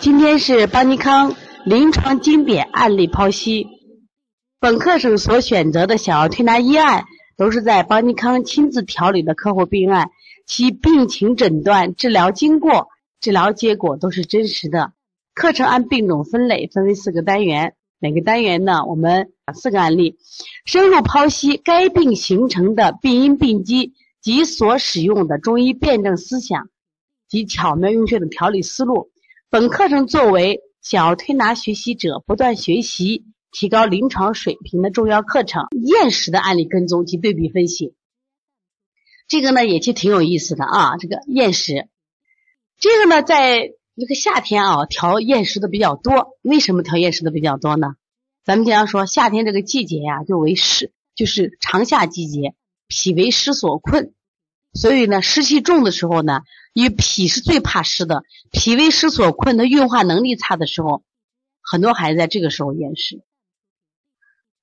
今天是邦尼康临床经典案例剖析。本课程所选择的小儿推拿医案，都是在邦尼康亲自调理的客户病案，其病情诊断、治疗经过、治疗结果都是真实的。课程按病种分类，分为四个单元，每个单元呢，我们四个案例，深入剖析该病形成的病因病机及所使用的中医辩证思想及巧妙用穴的调理思路。本课程作为小儿推拿学习者不断学习、提高临床水平的重要课程。厌食的案例跟踪及对比分析，这个呢也其实挺有意思的啊。这个厌食，这个呢在这个夏天啊调厌食的比较多。为什么调厌食的比较多呢？咱们经常说夏天这个季节呀，就为湿，就是长夏季节，脾为湿所困。所以呢，湿气重的时候呢，因为脾是最怕湿的，脾胃湿所困，它运化能力差的时候，很多孩子在这个时候厌食。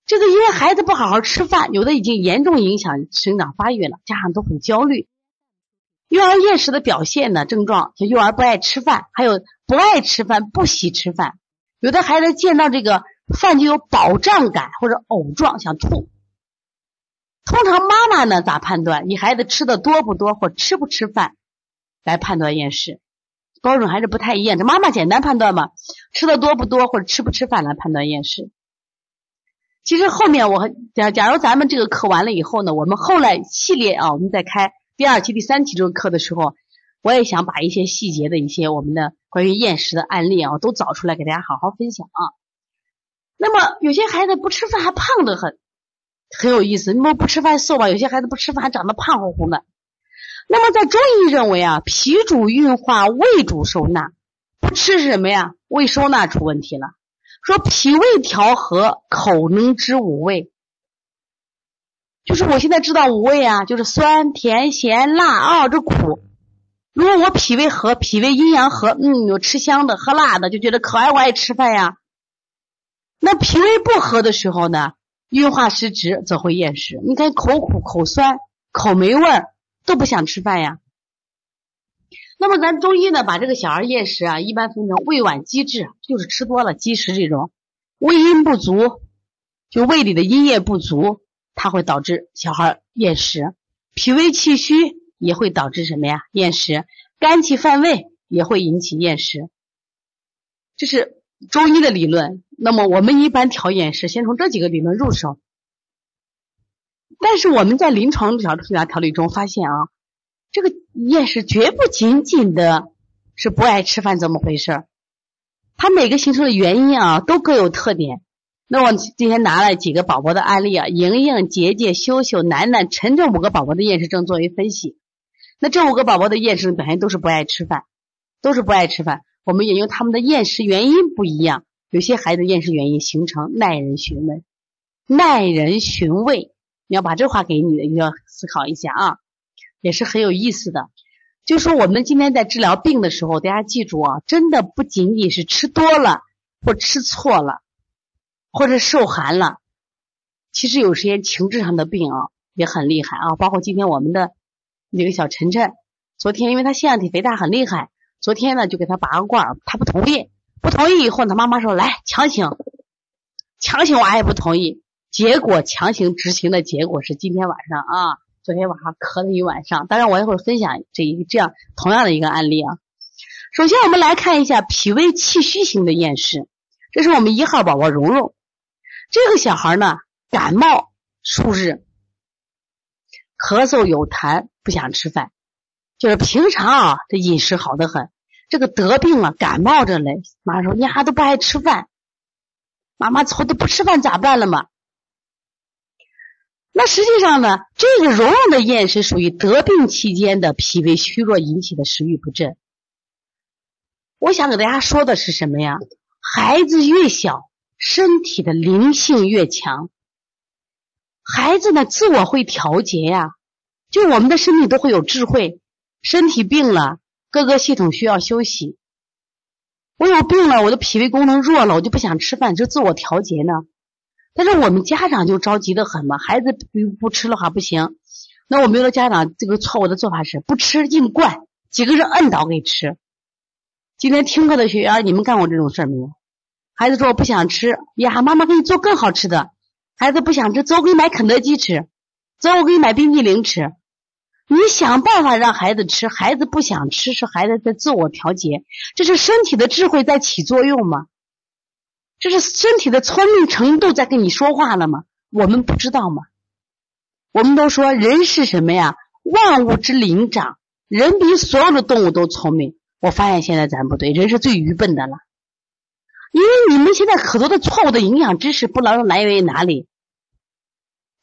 这个因为孩子不好好吃饭，有的已经严重影响生长发育了，家长都很焦虑。幼儿厌食的表现呢，症状就幼儿不爱吃饭，还有不爱吃饭、不喜吃饭。有的孩子见到这个饭就有饱胀感或者呕状，想吐。通常妈妈呢咋判断？你孩子吃的多不多或吃不吃饭来判断厌食，标准还是不太一样。这妈妈简单判断嘛，吃的多不多或者吃不吃饭来判断厌食。其实后面我假假如咱们这个课完了以后呢，我们后来系列啊，我们再开第二期、第三期这个课的时候，我也想把一些细节的一些我们的关于厌食的案例啊，都找出来给大家好好分享啊。那么有些孩子不吃饭还胖得很。很有意思，你们不吃饭瘦吧？有些孩子不吃饭还长得胖乎乎的。那么在中医认为啊，脾主运化，胃主收纳。不吃是什么呀？胃收纳出问题了。说脾胃调和，口能知五味。就是我现在知道五味啊，就是酸甜咸辣啊，这苦。如果我脾胃和，脾胃阴阳和，嗯，有吃香的喝辣的，就觉得可爱我爱吃饭呀。那脾胃不和的时候呢？运化失职，则会厌食。你看口苦、口酸、口没味儿，都不想吃饭呀。那么咱中医呢，把这个小儿厌食啊，一般分成胃脘积滞，就是吃多了积食这种；胃阴不足，就胃里的阴液不足，它会导致小孩厌食。脾胃气虚也会导致什么呀？厌食。肝气犯胃也会引起厌食。这是中医的理论。那么我们一般调饮食，先从这几个理论入手。但是我们在临床小儿推拿调理中发现啊，这个厌食绝不仅仅的是不爱吃饭这么回事儿，它每个形成的原因啊都各有特点。那我今天拿了几个宝宝的案例啊，莹莹、杰杰、秀秀、楠楠、晨晨五个宝宝的厌食症作为分析。那这五个宝宝的厌食表现都是不爱吃饭，都是不爱吃饭。我们研究他们的厌食原因不一样。有些孩子厌食原因形成耐人寻味，耐人寻味，你要把这话给你的，你要思考一下啊，也是很有意思的。就说我们今天在治疗病的时候，大家记住啊，真的不仅仅是吃多了或吃错了，或者受寒了，其实有些情志上的病啊也很厉害啊。包括今天我们的那个小晨晨，昨天因为他腺样体肥大很厉害，昨天呢就给他拔个罐，他不同意。不同意以后，他妈妈说：“来强行，强行娃也不同意。结果强行执行的结果是今天晚上啊，昨天晚上咳了一晚上。当然，我也会分享这一这样同样的一个案例啊。首先，我们来看一下脾胃气虚型的厌食，这是我们一号宝宝蓉蓉。这个小孩呢，感冒数日，咳嗽有痰，不想吃饭，就是平常啊，这饮食好的很。”这个得病了，感冒着嘞。妈说：“你孩子不爱吃饭，妈妈愁的不吃饭咋办了嘛？”那实际上呢，这个蓉蓉的厌食属于得病期间的脾胃虚弱引起的食欲不振。我想给大家说的是什么呀？孩子越小，身体的灵性越强。孩子呢，自我会调节呀。就我们的身体都会有智慧，身体病了。各个系统需要休息。我有病了，我的脾胃功能弱了，我就不想吃饭，就自我调节呢。但是我们家长就着急的很嘛，孩子不不吃的话不行。那我们有的家长这个错误的做法是不吃硬灌，几个人摁倒给吃。今天听课的学员，你们干过这种事没有？孩子说我不想吃呀，妈妈给你做更好吃的。孩子不想吃，走，我给你买肯德基吃。走，我给你买冰淇淋吃。你想办法让孩子吃，孩子不想吃，是孩子在自我调节，这是身体的智慧在起作用吗？这是身体的聪明程度在跟你说话了吗？我们不知道吗？我们都说人是什么呀？万物之灵长，人比所有的动物都聪明。我发现现在咱不对，人是最愚笨的了。因为你们现在很多的错误的营养知识，不知道来源于哪里，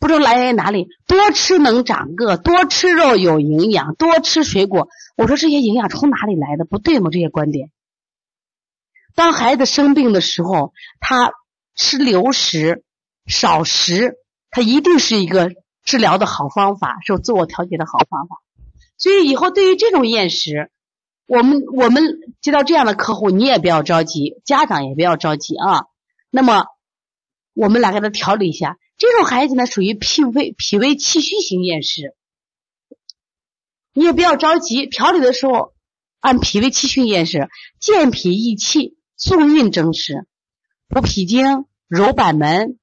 不知道来源于哪里。多吃能长个，多吃肉有营养，多吃水果。我说这些营养从哪里来的？不对吗？这些观点。当孩子生病的时候，他吃流食、少食，他一定是一个治疗的好方法，是自我调节的好方法。所以以后对于这种厌食，我们我们接到这样的客户，你也不要着急，家长也不要着急啊。那么我们来给他调理一下，这种孩子呢属于脾胃脾胃气虚型厌食，你也不要着急，调理的时候按脾胃气虚厌食，健脾益气。送运蒸食，补脾经，揉板门。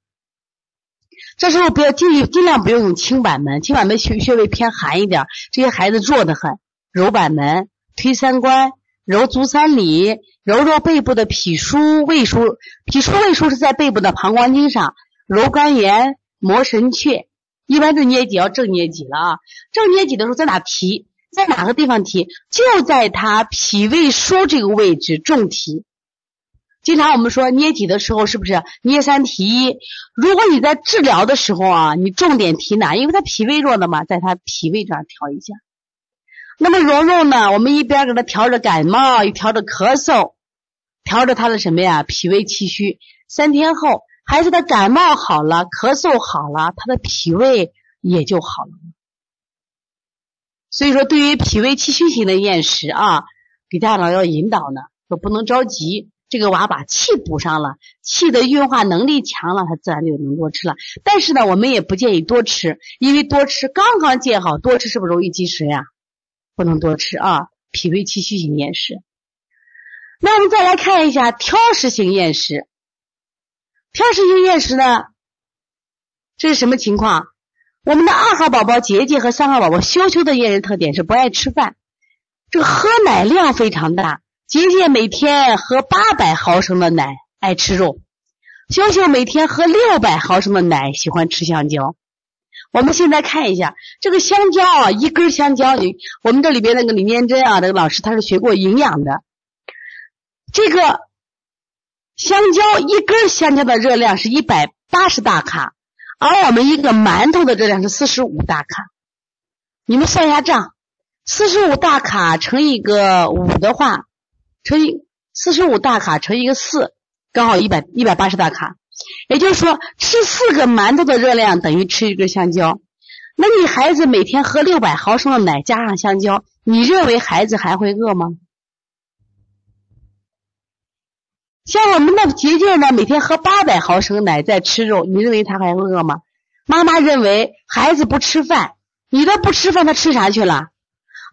这时候不要尽尽量不要用清板门，清板门穴穴位偏寒一点，这些孩子弱得很。揉板门，推三关，揉足三里，揉揉背部的脾腧、胃腧。脾腧、胃腧是在背部的膀胱经上。揉肝元，摩神阙。一般是捏脊要正捏脊了啊，正捏脊的时候在哪提？在哪个地方提？就在他脾胃腧这个位置重提。经常我们说捏脊的时候，是不是捏三提一？如果你在治疗的时候啊，你重点提哪？因为他脾胃弱的嘛，在他脾胃这儿调一下。那么蓉蓉呢，我们一边给他调着感冒，一调着咳嗽，调着他的什么呀？脾胃气虚。三天后，孩子的感冒好了，咳嗽好了，他的脾胃也就好了。所以说，对于脾胃气虚型的厌食啊，给家长要引导呢，说不能着急。这个娃把气补上了，气的运化能力强了，他自然就能多吃了。但是呢，我们也不建议多吃，因为多吃刚刚建好，多吃是不是容易积食呀？不能多吃啊，脾胃气虚型厌食。那我们再来看一下挑食型厌食。挑食型厌食呢，这是什么情况？我们的二号宝宝杰杰和三号宝宝羞羞的厌食特点是不爱吃饭，这个喝奶量非常大。杰杰每天喝八百毫升的奶，爱吃肉；秀秀每天喝六百毫升的奶，喜欢吃香蕉。我们现在看一下这个香蕉啊，一根香蕉，你我们这里边那个李念真啊，这个老师他是学过营养的。这个香蕉一根香蕉的热量是一百八十大卡，而我们一个馒头的热量是四十五大卡。你们算一下账，四十五大卡乘一个五的话。乘以四十五大卡乘一个四，刚好一百一百八十大卡。也就是说，吃四个馒头的热量等于吃一根香蕉。那你孩子每天喝六百毫升的奶加上香蕉，你认为孩子还会饿吗？像我们的杰杰呢，每天喝八百毫升奶再吃肉，你认为他还饿吗？妈妈认为孩子不吃饭，你都不吃饭，他吃啥去了？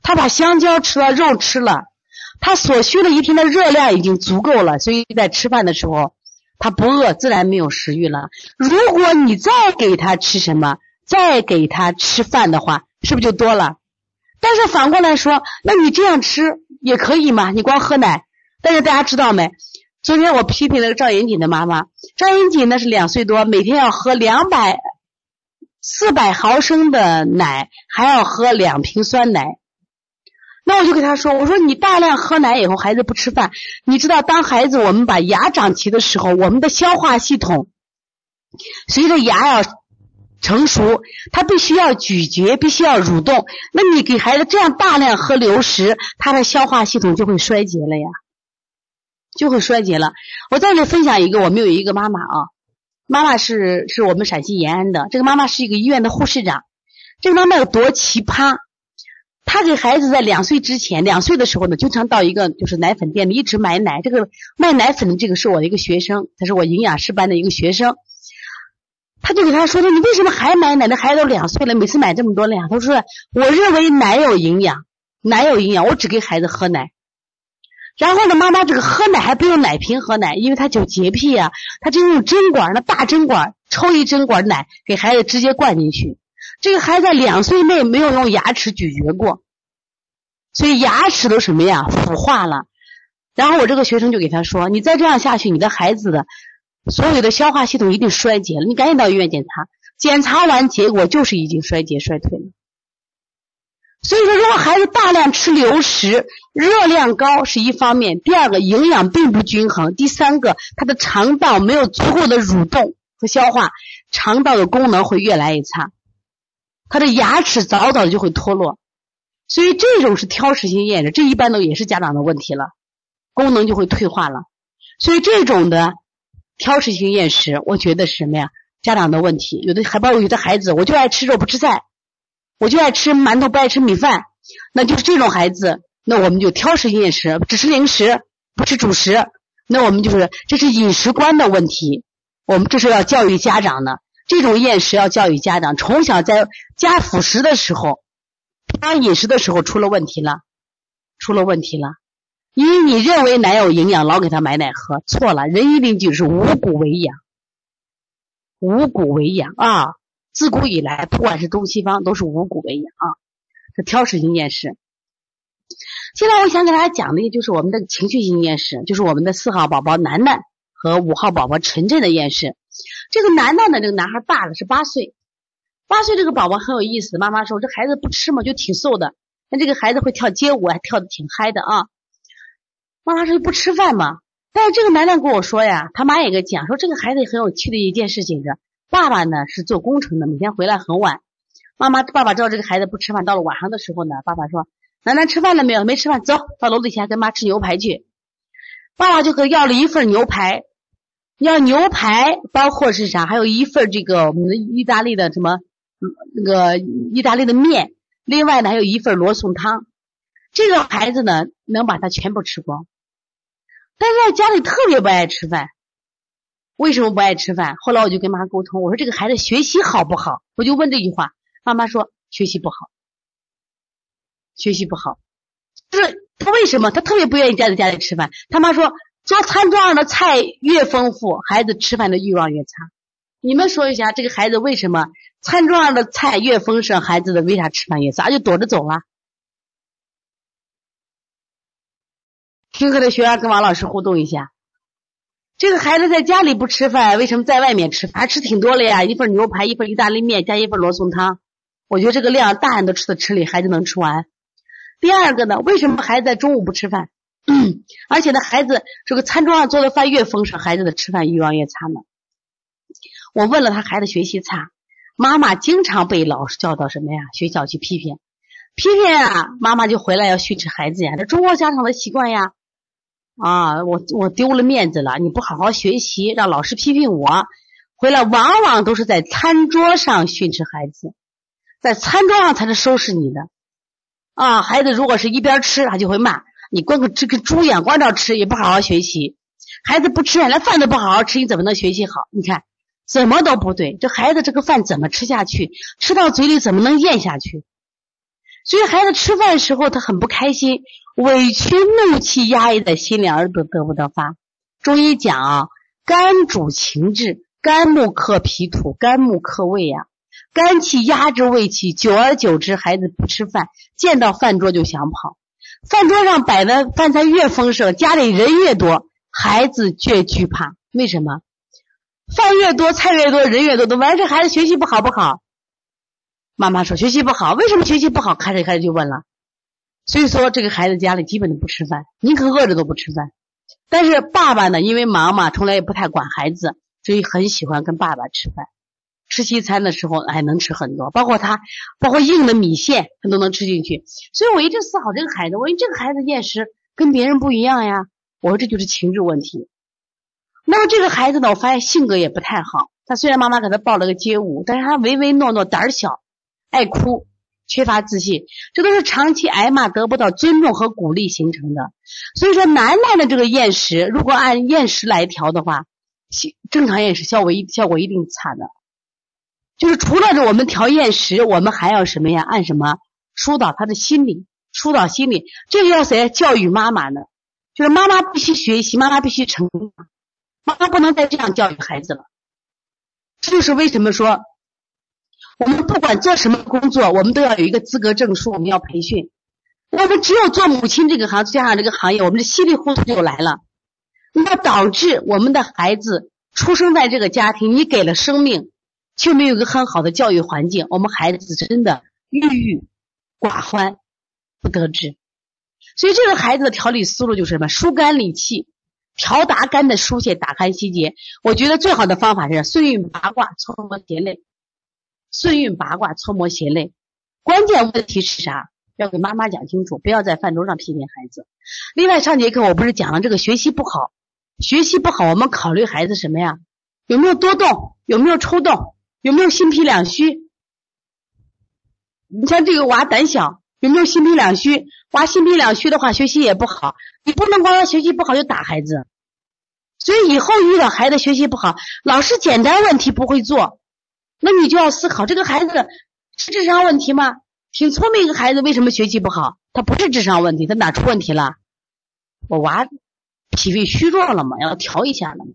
他把香蕉吃了，肉吃了。他所需的一天的热量已经足够了，所以在吃饭的时候他不饿，自然没有食欲了。如果你再给他吃什么，再给他吃饭的话，是不是就多了？但是反过来说，那你这样吃也可以嘛？你光喝奶，但是大家知道没？昨天我批评了赵银锦的妈妈，赵银锦呢是两岁多，每天要喝两百四百毫升的奶，还要喝两瓶酸奶。那我就跟他说：“我说你大量喝奶以后，孩子不吃饭，你知道，当孩子我们把牙长齐的时候，我们的消化系统随着牙要成熟，它必须要咀嚼，必须要蠕动。那你给孩子这样大量喝流食，他的消化系统就会衰竭了呀，就会衰竭了。我在这里分享一个，我们有一个妈妈啊，妈妈是是我们陕西延安的，这个妈妈是一个医院的护士长，这个妈妈有多奇葩？”她给孩子在两岁之前，两岁的时候呢，经常到一个就是奶粉店里一直买奶。这个卖奶粉的这个是我的一个学生，他是我营养师班的一个学生。他就给他说：“说你为什么还买奶？那孩子都两岁了，每次买这么多奶。”他说：“我认为奶有营养，奶有营养，我只给孩子喝奶。”然后呢，妈妈这个喝奶还不用奶瓶喝奶，因为他有洁癖呀，他就用针管，那大针管抽一针管奶给孩子直接灌进去。这个孩子两岁内没有用牙齿咀嚼过，所以牙齿都什么呀腐化了。然后我这个学生就给他说：“你再这样下去，你的孩子的所有的消化系统一定衰竭了，你赶紧到医院检查。检查完结果就是已经衰竭衰退了。所以说，如果孩子大量吃流食，热量高是一方面，第二个营养并不均衡，第三个他的肠道没有足够的蠕动和消化，肠道的功能会越来越差。”他的牙齿早早就会脱落，所以这种是挑食性厌食，这一般都也是家长的问题了，功能就会退化了。所以这种的挑食性厌食，我觉得是什么呀？家长的问题。有的还包括有的孩子，我就爱吃肉不吃菜，我就爱吃馒头不爱吃米饭，那就是这种孩子，那我们就挑食厌食，只吃零食不吃主食，那我们就是这是饮食观的问题，我们这是要教育家长的。这种厌食要教育家长，从小在加辅食的时候，加饮食的时候出了问题了，出了问题了。因为你认为奶有营养，老给他买奶喝，错了。人一定就是五谷为养，五谷为养啊！自古以来，不管是东西方，都是五谷为养啊。是挑食性厌食。现在我想给大家讲的，就是我们的情绪性厌食，就是我们的四号宝宝楠楠和五号宝宝晨晨的厌食。这个楠楠的，这个男孩大了，是八岁。八岁这个宝宝很有意思。妈妈说，这孩子不吃嘛，就挺瘦的。那这个孩子会跳街舞，还跳的挺嗨的啊。妈妈说不吃饭嘛。但是这个楠楠跟我说呀，他妈也给讲说，这个孩子很有趣的一件事情是，爸爸呢是做工程的，每天回来很晚。妈妈爸爸知道这个孩子不吃饭，到了晚上的时候呢，爸爸说，楠楠吃饭了没有？没吃饭，走到楼底下跟妈吃牛排去。爸爸就给要了一份牛排。要牛排，包括是啥？还有一份这个我们的意大利的什么那个意大利的面，另外呢还有一份罗宋汤。这个孩子呢能把它全部吃光，但是在家里特别不爱吃饭。为什么不爱吃饭？后来我就跟妈沟通，我说这个孩子学习好不好？我就问这句话，妈妈说学习不好，学习不好。就是他为什么？他特别不愿意待在家里吃饭。他妈说。做餐桌上的菜越丰富，孩子吃饭的欲望越差。你们说一下，这个孩子为什么餐桌上的菜越丰盛，孩子的为啥吃饭越差？就躲着走了。听课的学员跟王老师互动一下。这个孩子在家里不吃饭，为什么在外面吃？还吃挺多了呀，一份牛排，一份意大利面，加一份罗宋汤。我觉得这个量，大人都吃的吃力，孩子能吃完。第二个呢，为什么孩子在中午不吃饭？而且呢，孩子这个餐桌上做的饭越丰盛，孩子的吃饭欲望越差呢。我问了他，孩子学习差，妈妈经常被老师叫到什么呀？学校去批评，批评啊，妈妈就回来要训斥孩子呀。这中国家长的习惯呀。啊，我我丢了面子了，你不好好学习，让老师批评我，回来往往都是在餐桌上训斥孩子，在餐桌上才是收拾你的。啊，孩子如果是一边吃，他就会骂。你光个这跟猪眼，光着吃也不好好学习。孩子不吃，连饭都不好好吃，你怎么能学习好？你看，怎么都不对。这孩子这个饭怎么吃下去？吃到嘴里怎么能咽下去？所以孩子吃饭的时候他很不开心，委屈、怒气压抑在心里，而得得不得发。中医讲啊，肝主情志，肝木克脾土，肝木克胃呀。肝气压制胃气，久而久之，孩子不吃饭，见到饭桌就想跑。饭桌上摆的饭菜越丰盛，家里人越多，孩子越惧怕。为什么？饭越多，菜越多，人越多，都完事孩子学习不好不好？妈妈说学习不好，为什么学习不好？开始开始就问了。所以说这个孩子家里基本都不吃饭，宁可饿着都不吃饭。但是爸爸呢，因为忙嘛，从来也不太管孩子，所以很喜欢跟爸爸吃饭。吃西餐的时候，还能吃很多，包括他，包括硬的米线，他都能吃进去。所以我一直思考这个孩子，我说这个孩子厌食跟别人不一样呀。我说这就是情志问题。那么这个孩子呢，我发现性格也不太好。他虽然妈妈给他报了个街舞，但是他唯唯诺诺，胆儿小，爱哭，缺乏自信，这都是长期挨骂得不到尊重和鼓励形成的。所以说，楠楠的这个厌食，如果按厌食来调的话，正常厌食效果一效果一定差的。就是除了这我们调厌食，我们还要什么呀？按什么疏导他的心理？疏导心理，这个要谁？教育妈妈呢？就是妈妈必须学习，妈妈必须成长，妈妈不能再这样教育孩子了。这就是为什么说，我们不管做什么工作，我们都要有一个资格证书，我们要培训。我们只有做母亲这个行，加上这个行业，我们的稀里糊涂就来了，那导致我们的孩子出生在这个家庭，你给了生命，却没有一个很好的教育环境，我们孩子真的郁郁寡欢，不得志。所以这个孩子的调理思路就是什么？疏肝理气，调达肝的疏泄，打开心结。我觉得最好的方法是顺运八卦，搓摩斜肋。顺运八卦，搓摩斜肋。关键问题是啥？要给妈妈讲清楚，不要在饭桌上批评孩子。另外，上节课我不是讲了这个学习不好，学习不好，我们考虑孩子什么呀？有没有多动？有没有抽动？有没有心脾两虚？你像这个娃胆小，有没有心脾两虚？娃心脾两虚的话，学习也不好。你不能光说学习不好就打孩子。所以以后遇到孩子学习不好，老师简单问题不会做，那你就要思考这个孩子是智商问题吗？挺聪明一个孩子，为什么学习不好？他不是智商问题，他哪出问题了？我娃脾胃虚弱了嘛，要调一下了嘛？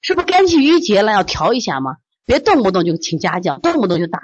是不是肝气郁结了，要调一下嘛？别动不动就请家教，动不动就打。